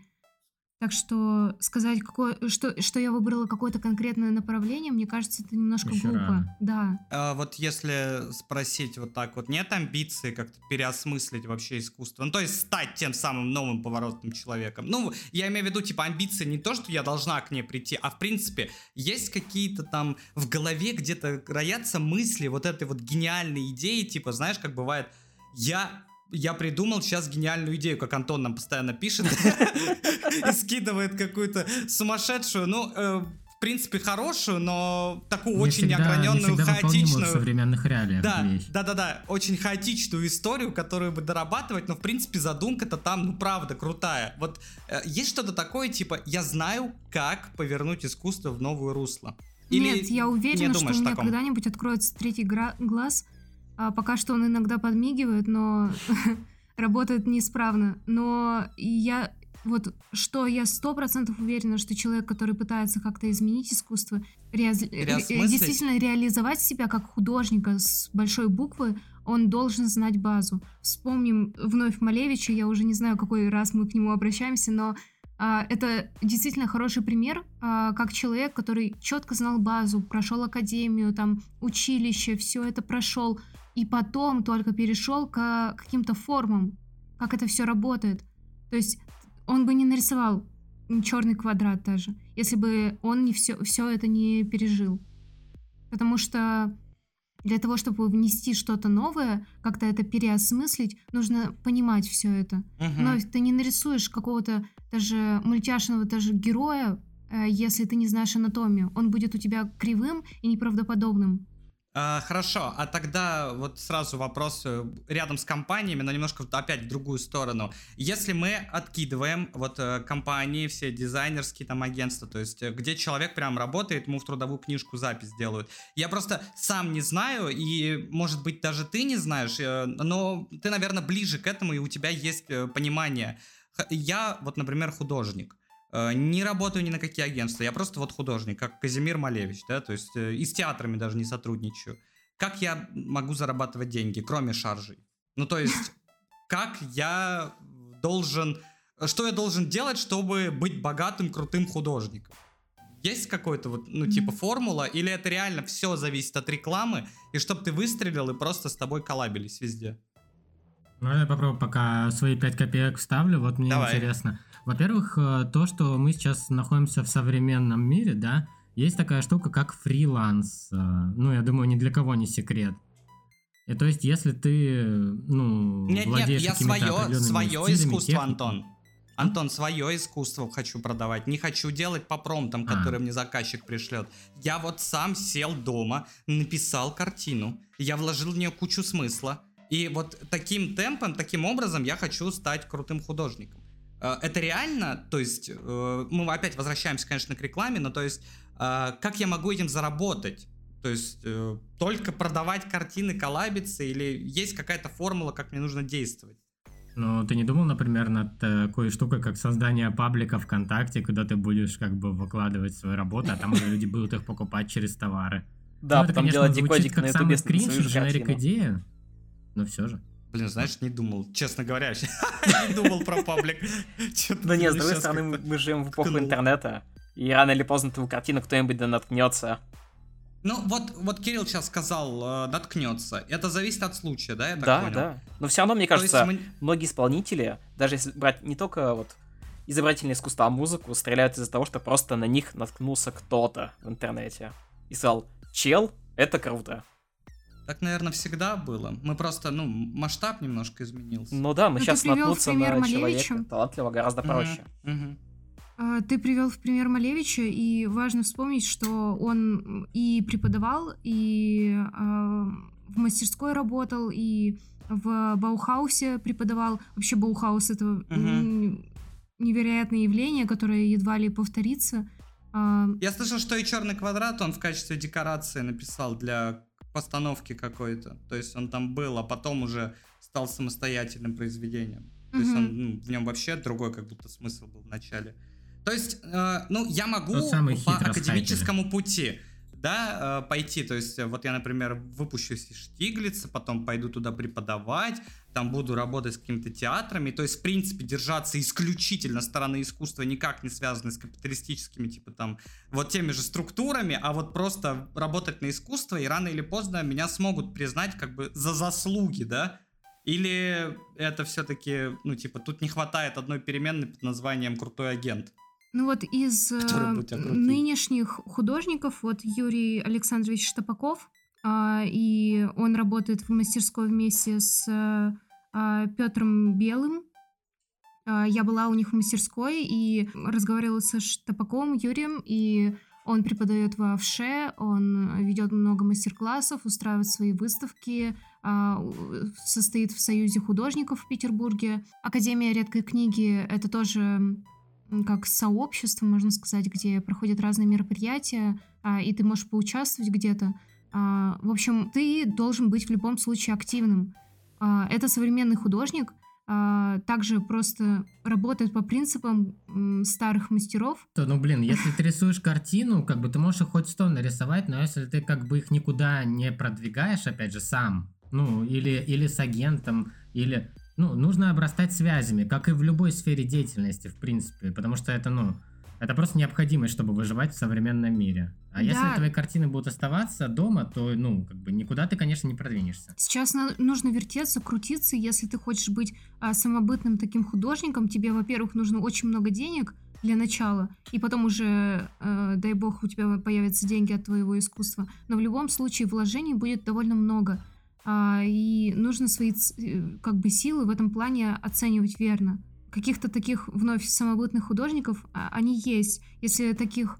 Так что сказать, какое, что, что я выбрала какое-то конкретное направление, мне кажется, это немножко Еще глупо. Рано. Да. А вот если спросить вот так вот, нет амбиции как-то переосмыслить вообще искусство? Ну, то есть стать тем самым новым поворотным человеком. Ну, я имею в виду, типа, амбиции не то, что я должна к ней прийти, а в принципе, есть какие-то там в голове где-то роятся мысли вот этой вот гениальной идеи, типа, знаешь, как бывает, я я придумал сейчас гениальную идею, как Антон нам постоянно пишет *laughs* и скидывает какую-то сумасшедшую, ну, э, в принципе, хорошую, но такую очень не хаотичную. современных реалиях. Да, да, да, да, очень хаотичную историю, которую бы дорабатывать, но в принципе задумка-то там, ну правда, крутая. Вот э, есть что-то такое, типа, я знаю, как повернуть искусство в новое русло. Или Нет, я уверена, что у меня когда-нибудь откроется третий глаз, а пока что он иногда подмигивает, но *laughs* работают неисправно. Но я вот что я сто процентов уверена, что человек, который пытается как-то изменить искусство, ре... действительно реализовать себя как художника с большой буквы, он должен знать базу. Вспомним вновь Малевича, я уже не знаю, какой раз мы к нему обращаемся, но а, это действительно хороший пример, а, как человек, который четко знал базу, прошел академию, там училище, все это прошел, и потом только перешел к каким-то формам, как это все работает. То есть он бы не нарисовал черный квадрат даже, если бы он не все, все это не пережил. Потому что для того, чтобы внести что-то новое, как-то это переосмыслить, нужно понимать все это. Угу. Но ты не нарисуешь какого-то даже мультяшного даже героя, э, если ты не знаешь анатомию. Он будет у тебя кривым и неправдоподобным. А, хорошо, а тогда вот сразу вопрос э, рядом с компаниями, но немножко опять в другую сторону. Если мы откидываем вот э, компании, все дизайнерские там агентства, то есть э, где человек прям работает, ему в трудовую книжку запись делают. Я просто сам не знаю, и может быть даже ты не знаешь, но ты, наверное, ближе к этому, и у тебя есть понимание. Я вот, например, художник. Э, не работаю ни на какие агентства, я просто вот художник, как Казимир Малевич, да, то есть э, и с театрами даже не сотрудничаю. Как я могу зарабатывать деньги, кроме шаржей? Ну, то есть, *laughs* как я должен, что я должен делать, чтобы быть богатым, крутым художником? Есть какой-то вот, ну, типа формула, или это реально все зависит от рекламы, и чтобы ты выстрелил и просто с тобой коллабились везде? Ну, я попробую пока свои 5 копеек вставлю, вот мне Давай. интересно. Во-первых, э, то, что мы сейчас находимся в современном мире, да, есть такая штука, как фриланс. Э, ну, я думаю, ни для кого не секрет. И то есть, если ты, ну, нет, владеешь нет, я свое, свое стилями, искусство, техникой, Антон. Антон, свое искусство хочу продавать. Не хочу делать по промптам, которые а. мне заказчик пришлет. Я вот сам сел дома, написал картину. Я вложил в нее кучу смысла. И вот таким темпом, таким образом я хочу стать крутым художником. Э, это реально, то есть э, мы опять возвращаемся, конечно, к рекламе, но то есть э, как я могу этим заработать? То есть только продавать картины, коллабиться или есть какая-то формула, как мне нужно действовать? Ну, ты не думал, например, над такой штукой, как создание паблика ВКонтакте, куда ты будешь как бы выкладывать свои работы, а там уже люди будут их покупать через товары? Да, ну, потом делать декодик на ютубе скрин, дженерик идея, но все же. Блин, знаешь, не думал, честно говоря, *laughs* не думал про паблик. Ну нет, с другой стороны, мы живем в эпоху интернета, и рано или поздно твою картину кто-нибудь да наткнется. Ну, вот, вот Кирилл сейчас сказал, э, наткнется. Это зависит от случая, да, я так да, понял? Да, Но все равно, мне кажется, мы... многие исполнители, даже если брать не только вот изобразительное искусство, а музыку, стреляют из-за того, что просто на них наткнулся кто-то в интернете. И сказал, чел, это круто. Так, наверное, всегда было. Мы просто, ну, масштаб немножко изменился. Ну да, мы ну, сейчас наткнуться на Малевича. человека талантливого гораздо проще. Uh-huh, Ты привел в пример Малевича, и важно вспомнить, что он и преподавал, и э, в мастерской работал, и в Баухаусе преподавал. Вообще Баухаус это uh-huh. невероятное явление, которое едва ли повторится. Я слышал, что и черный квадрат он в качестве декорации написал для постановки какой-то. То есть он там был, а потом уже стал самостоятельным произведением. То mm-hmm. есть он, ну, в нем вообще другой как будто смысл был в начале. То есть, э, ну, я могу по академическому пути да, э, пойти. То есть, вот я, например, выпущусь из Штиглица, потом пойду туда преподавать, там буду работать с какими-то театрами. То есть, в принципе, держаться исключительно стороны искусства, никак не связанной с капиталистическими, типа там, вот теми же структурами, а вот просто работать на искусство, и рано или поздно меня смогут признать как бы за заслуги, да, или это все-таки, ну, типа, тут не хватает одной переменной под названием «крутой агент». Ну вот из э, нынешних художников, вот Юрий Александрович Штапаков, и он работает в мастерской вместе с э, Петром Белым. Э, я была у них в мастерской и разговаривала со Штапаковым Юрием, и он преподает в АВШЕ, он ведет много мастер-классов, устраивает свои выставки, состоит в Союзе художников в Петербурге. Академия редкой книги — это тоже как сообщество, можно сказать, где проходят разные мероприятия, а, и ты можешь поучаствовать где-то. А, в общем, ты должен быть в любом случае активным. А, это современный художник, а, также просто работает по принципам старых мастеров. То, ну, блин, если *laughs* ты рисуешь картину, как бы ты можешь хоть сто нарисовать, но если ты как бы их никуда не продвигаешь, опять же, сам, ну, или, или с агентом, или... Ну, нужно обрастать связями, как и в любой сфере деятельности, в принципе, потому что это, ну, это просто необходимость, чтобы выживать в современном мире. А да. если твои картины будут оставаться дома, то, ну, как бы никуда ты, конечно, не продвинешься. Сейчас нужно вертеться, крутиться. Если ты хочешь быть а, самобытным таким художником, тебе, во-первых, нужно очень много денег для начала, и потом уже, э, дай бог, у тебя появятся деньги от твоего искусства. Но в любом случае вложений будет довольно много. А, и нужно свои э, как бы силы в этом плане оценивать верно каких-то таких вновь самобытных художников, а, они есть. Если таких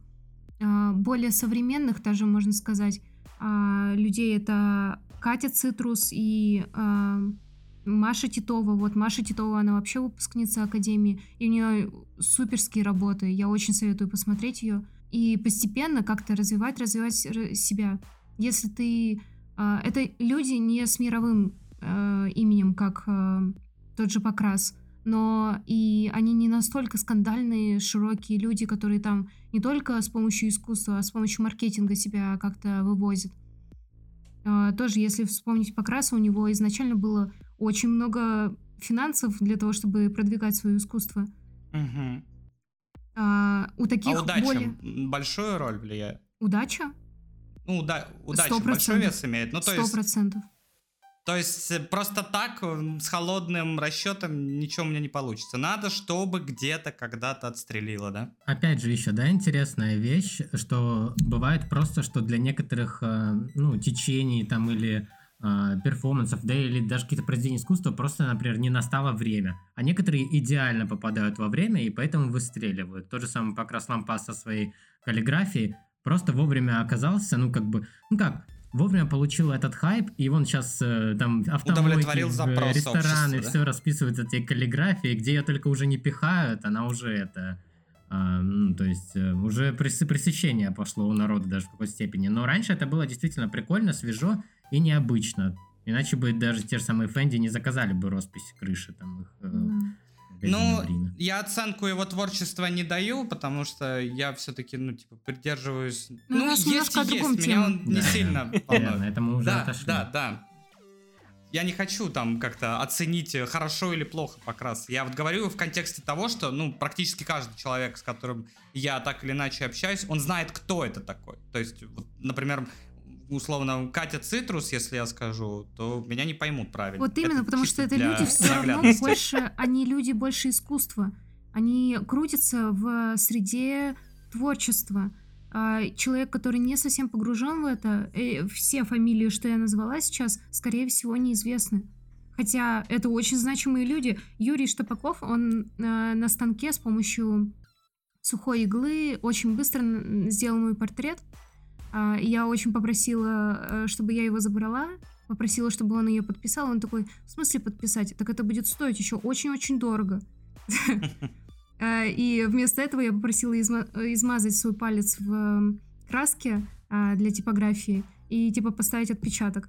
а, более современных, даже можно сказать, а, людей это Катя Цитрус и Маша Титова. Вот Маша Титова, она вообще выпускница Академии, и у нее суперские работы. Я очень советую посмотреть ее. И постепенно как-то развивать, развивать себя. Если ты... Это люди не с мировым именем, как тот же Покрас, но и они не настолько скандальные, широкие люди, которые там не только с помощью искусства, а с помощью маркетинга себя как-то вывозят. А, тоже, если вспомнить Покраса, у него изначально было очень много финансов для того, чтобы продвигать свое искусство. Угу. А, у таких а удача более... большую роль влияет? Удача? Ну, уда- удача 100%. большой вес имеет. Ну, то 100%. есть то есть э, просто так, с холодным расчетом ничего у меня не получится. Надо, чтобы где-то когда-то отстрелило, да? Опять же, еще, да, интересная вещь, что бывает просто, что для некоторых, э, ну, течений там или э, перформансов, да, или даже какие-то произведения искусства просто, например, не настало время. А некоторые идеально попадают во время и поэтому выстреливают. То же самое Покрас Лампас со своей каллиграфией просто вовремя оказался, ну, как бы, ну как, вовремя получил этот хайп, и он сейчас э, там автомойки, запрос рестораны, да? все расписывают эти каллиграфии, где ее только уже не пихают, она уже это... А, ну, то есть э, уже пресыщение пошло у народа даже в какой-то степени. Но раньше это было действительно прикольно, свежо и необычно. Иначе бы даже те же самые Фэнди не заказали бы роспись крыши там их. Mm. Ну, я оценку его творчества не даю, потому что я все-таки, ну, типа, придерживаюсь... Ну, ну есть и есть, меня он не сильно *laughs* волнует. Это мы уже да, отошли. Да, да, я не хочу там как-то оценить, э, хорошо или плохо покрас. Я вот говорю в контексте того, что, ну, практически каждый человек, с которым я так или иначе общаюсь, он знает, кто это такой. То есть, вот, например, условно, Катя Цитрус, если я скажу, то меня не поймут правильно. Вот именно, это потому что это люди все равно больше, они люди больше искусства. Они крутятся в среде творчества. А человек, который не совсем погружен в это, э, все фамилии, что я назвала сейчас, скорее всего, неизвестны. Хотя это очень значимые люди. Юрий Штопаков, он э, на станке с помощью сухой иглы очень быстро сделал мой портрет. А, я очень попросила, э, чтобы я его забрала, попросила, чтобы он ее подписал. Он такой, в смысле подписать? Так это будет стоить еще очень-очень дорого. *laughs* Э, и вместо этого я попросила измазать свой палец в краске а, для типографии и типа поставить отпечаток.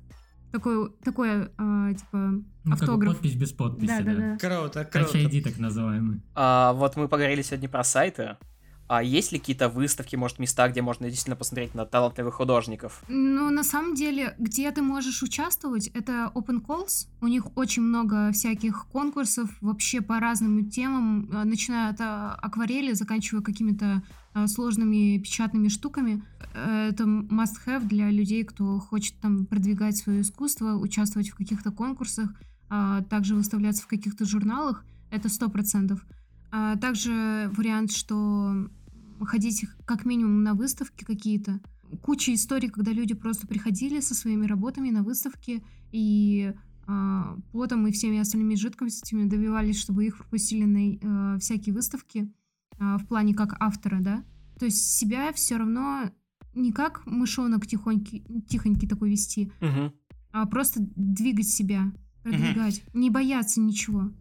Такой, такое, а, типа, ну, автограф. подпись без подписи, да. да, да. Круто, круто. Touch ID так называемый. А, вот мы поговорили сегодня про сайты. А есть ли какие-то выставки, может, места, где можно действительно посмотреть на талантливых художников? Ну, на самом деле, где ты можешь участвовать, это Open Calls. У них очень много всяких конкурсов вообще по разным темам, а, начиная от а, акварели, заканчивая какими-то а, сложными печатными штуками. Э, это must-have для людей, кто хочет там продвигать свое искусство, участвовать в каких-то конкурсах, также выставляться в каких-то журналах. Это сто процентов. А также вариант, что ходить как минимум на выставки какие-то. Куча историй, когда люди просто приходили со своими работами на выставки и э, потом и всеми остальными жидкостями добивались, чтобы их пропустили на э, всякие выставки э, в плане как автора, да. То есть себя все равно не как мышонок тихонький, тихонький такой вести, угу. а просто двигать себя, продвигать, угу. не бояться ничего.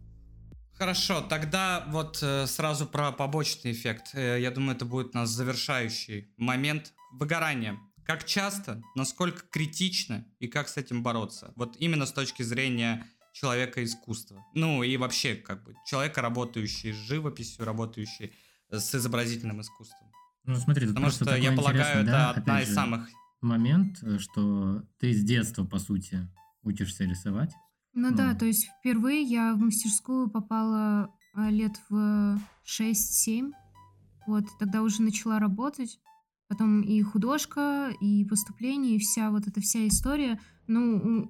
Хорошо, тогда вот э, сразу про побочный эффект. Э, я думаю, это будет у нас завершающий момент выгорания. Как часто, насколько критично и как с этим бороться? Вот именно с точки зрения человека искусства. Ну и вообще, как бы, человека, работающий с живописью, работающий с изобразительным искусством. Ну смотри, Потому что, я полагаю, это да, одна из самых... Момент, э, что ты с детства, по сути, учишься рисовать. Ну, ну да, то есть впервые я в мастерскую попала а, лет в 6-7. Вот, тогда уже начала работать. Потом и художка, и поступление, и вся вот эта вся история. Ну,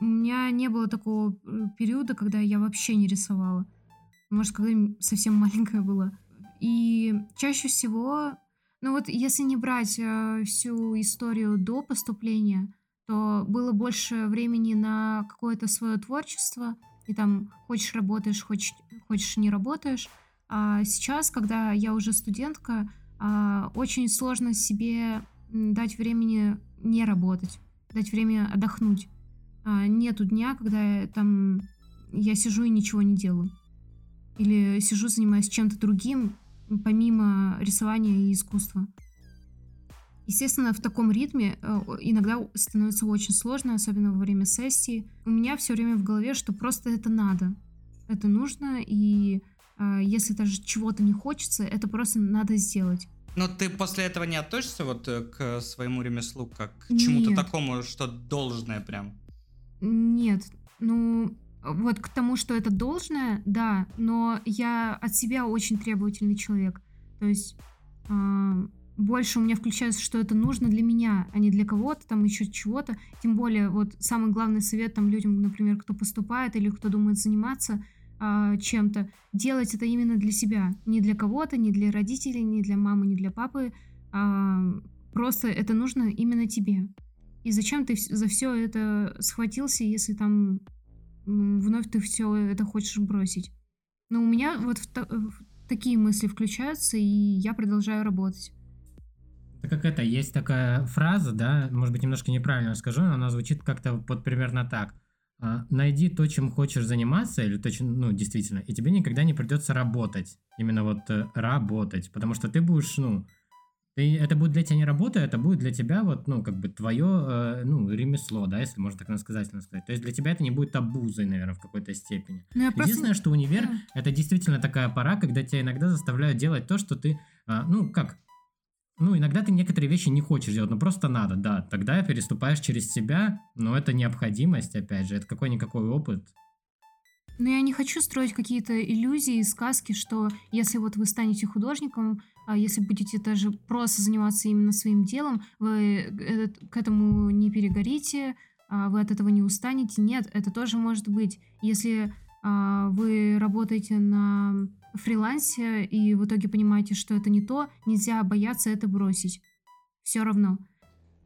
у меня не было такого э, периода, когда я вообще не рисовала. Может, когда совсем *laughs* маленькая была. И чаще всего, ну вот если не брать э, всю историю до поступления, то было больше времени на какое-то свое творчество, и там хочешь работаешь, хочешь, хочешь не работаешь. А сейчас, когда я уже студентка, а, очень сложно себе дать времени не работать, дать время отдохнуть. А, нету дня, когда там я сижу и ничего не делаю. Или сижу, занимаюсь чем-то другим, помимо рисования и искусства. Естественно, в таком ритме э, иногда становится очень сложно, особенно во время сессии. У меня все время в голове, что просто это надо. Это нужно, и э, если даже чего-то не хочется, это просто надо сделать. Но ты после этого не относишься вот э, к своему ремеслу как к чему-то такому, что должное прям? Нет, ну вот к тому, что это должное, да, но я от себя очень требовательный человек. То есть э, больше у меня включается, что это нужно для меня, а не для кого-то, там еще чего-то. Тем более, вот самый главный совет там людям, например, кто поступает или кто думает заниматься э, чем-то, делать это именно для себя, не для кого-то, не для родителей, не для мамы, не для папы. Э, просто это нужно именно тебе. И зачем ты за все это схватился, если там вновь ты все это хочешь бросить? Но у меня вот в в такие мысли включаются, и я продолжаю работать. Это как это, есть такая фраза, да, может быть, немножко неправильно скажу, но она звучит как-то вот примерно так. А, найди то, чем хочешь заниматься, или то, чем, ну, действительно, и тебе никогда не придется работать. Именно вот э, работать, потому что ты будешь, ну, ты, это будет для тебя не работа, это будет для тебя вот, ну, как бы твое, э, ну, ремесло, да, если можно так насказательно сказать. То есть для тебя это не будет обузой, наверное, в какой-то степени. Ну, Единственное, просто... что универ да. это действительно такая пора, когда тебя иногда заставляют делать то, что ты, э, ну, как, ну, иногда ты некоторые вещи не хочешь делать, но просто надо, да. Тогда переступаешь через себя, но это необходимость, опять же, это какой-никакой опыт. Но я не хочу строить какие-то иллюзии, сказки, что если вот вы станете художником, а если будете даже просто заниматься именно своим делом, вы к этому не перегорите, а вы от этого не устанете. Нет, это тоже может быть. Если а, вы работаете на фрилансе и в итоге понимаете, что это не то, нельзя бояться это бросить. Все равно.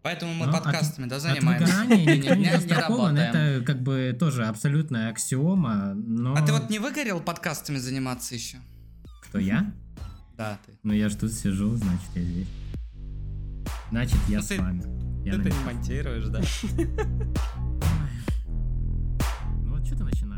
Поэтому мы Но подкастами, от, да, занимаемся. *laughs* Это как бы тоже абсолютная аксиома. А ты вот не выгорел подкастами заниматься еще? Кто, я? Да, ты. Ну я ж тут сижу, значит, я здесь. Значит, я ну, с вами. Я ты не монтируешь, да? *laughs* Ну вот что ты начинаешь?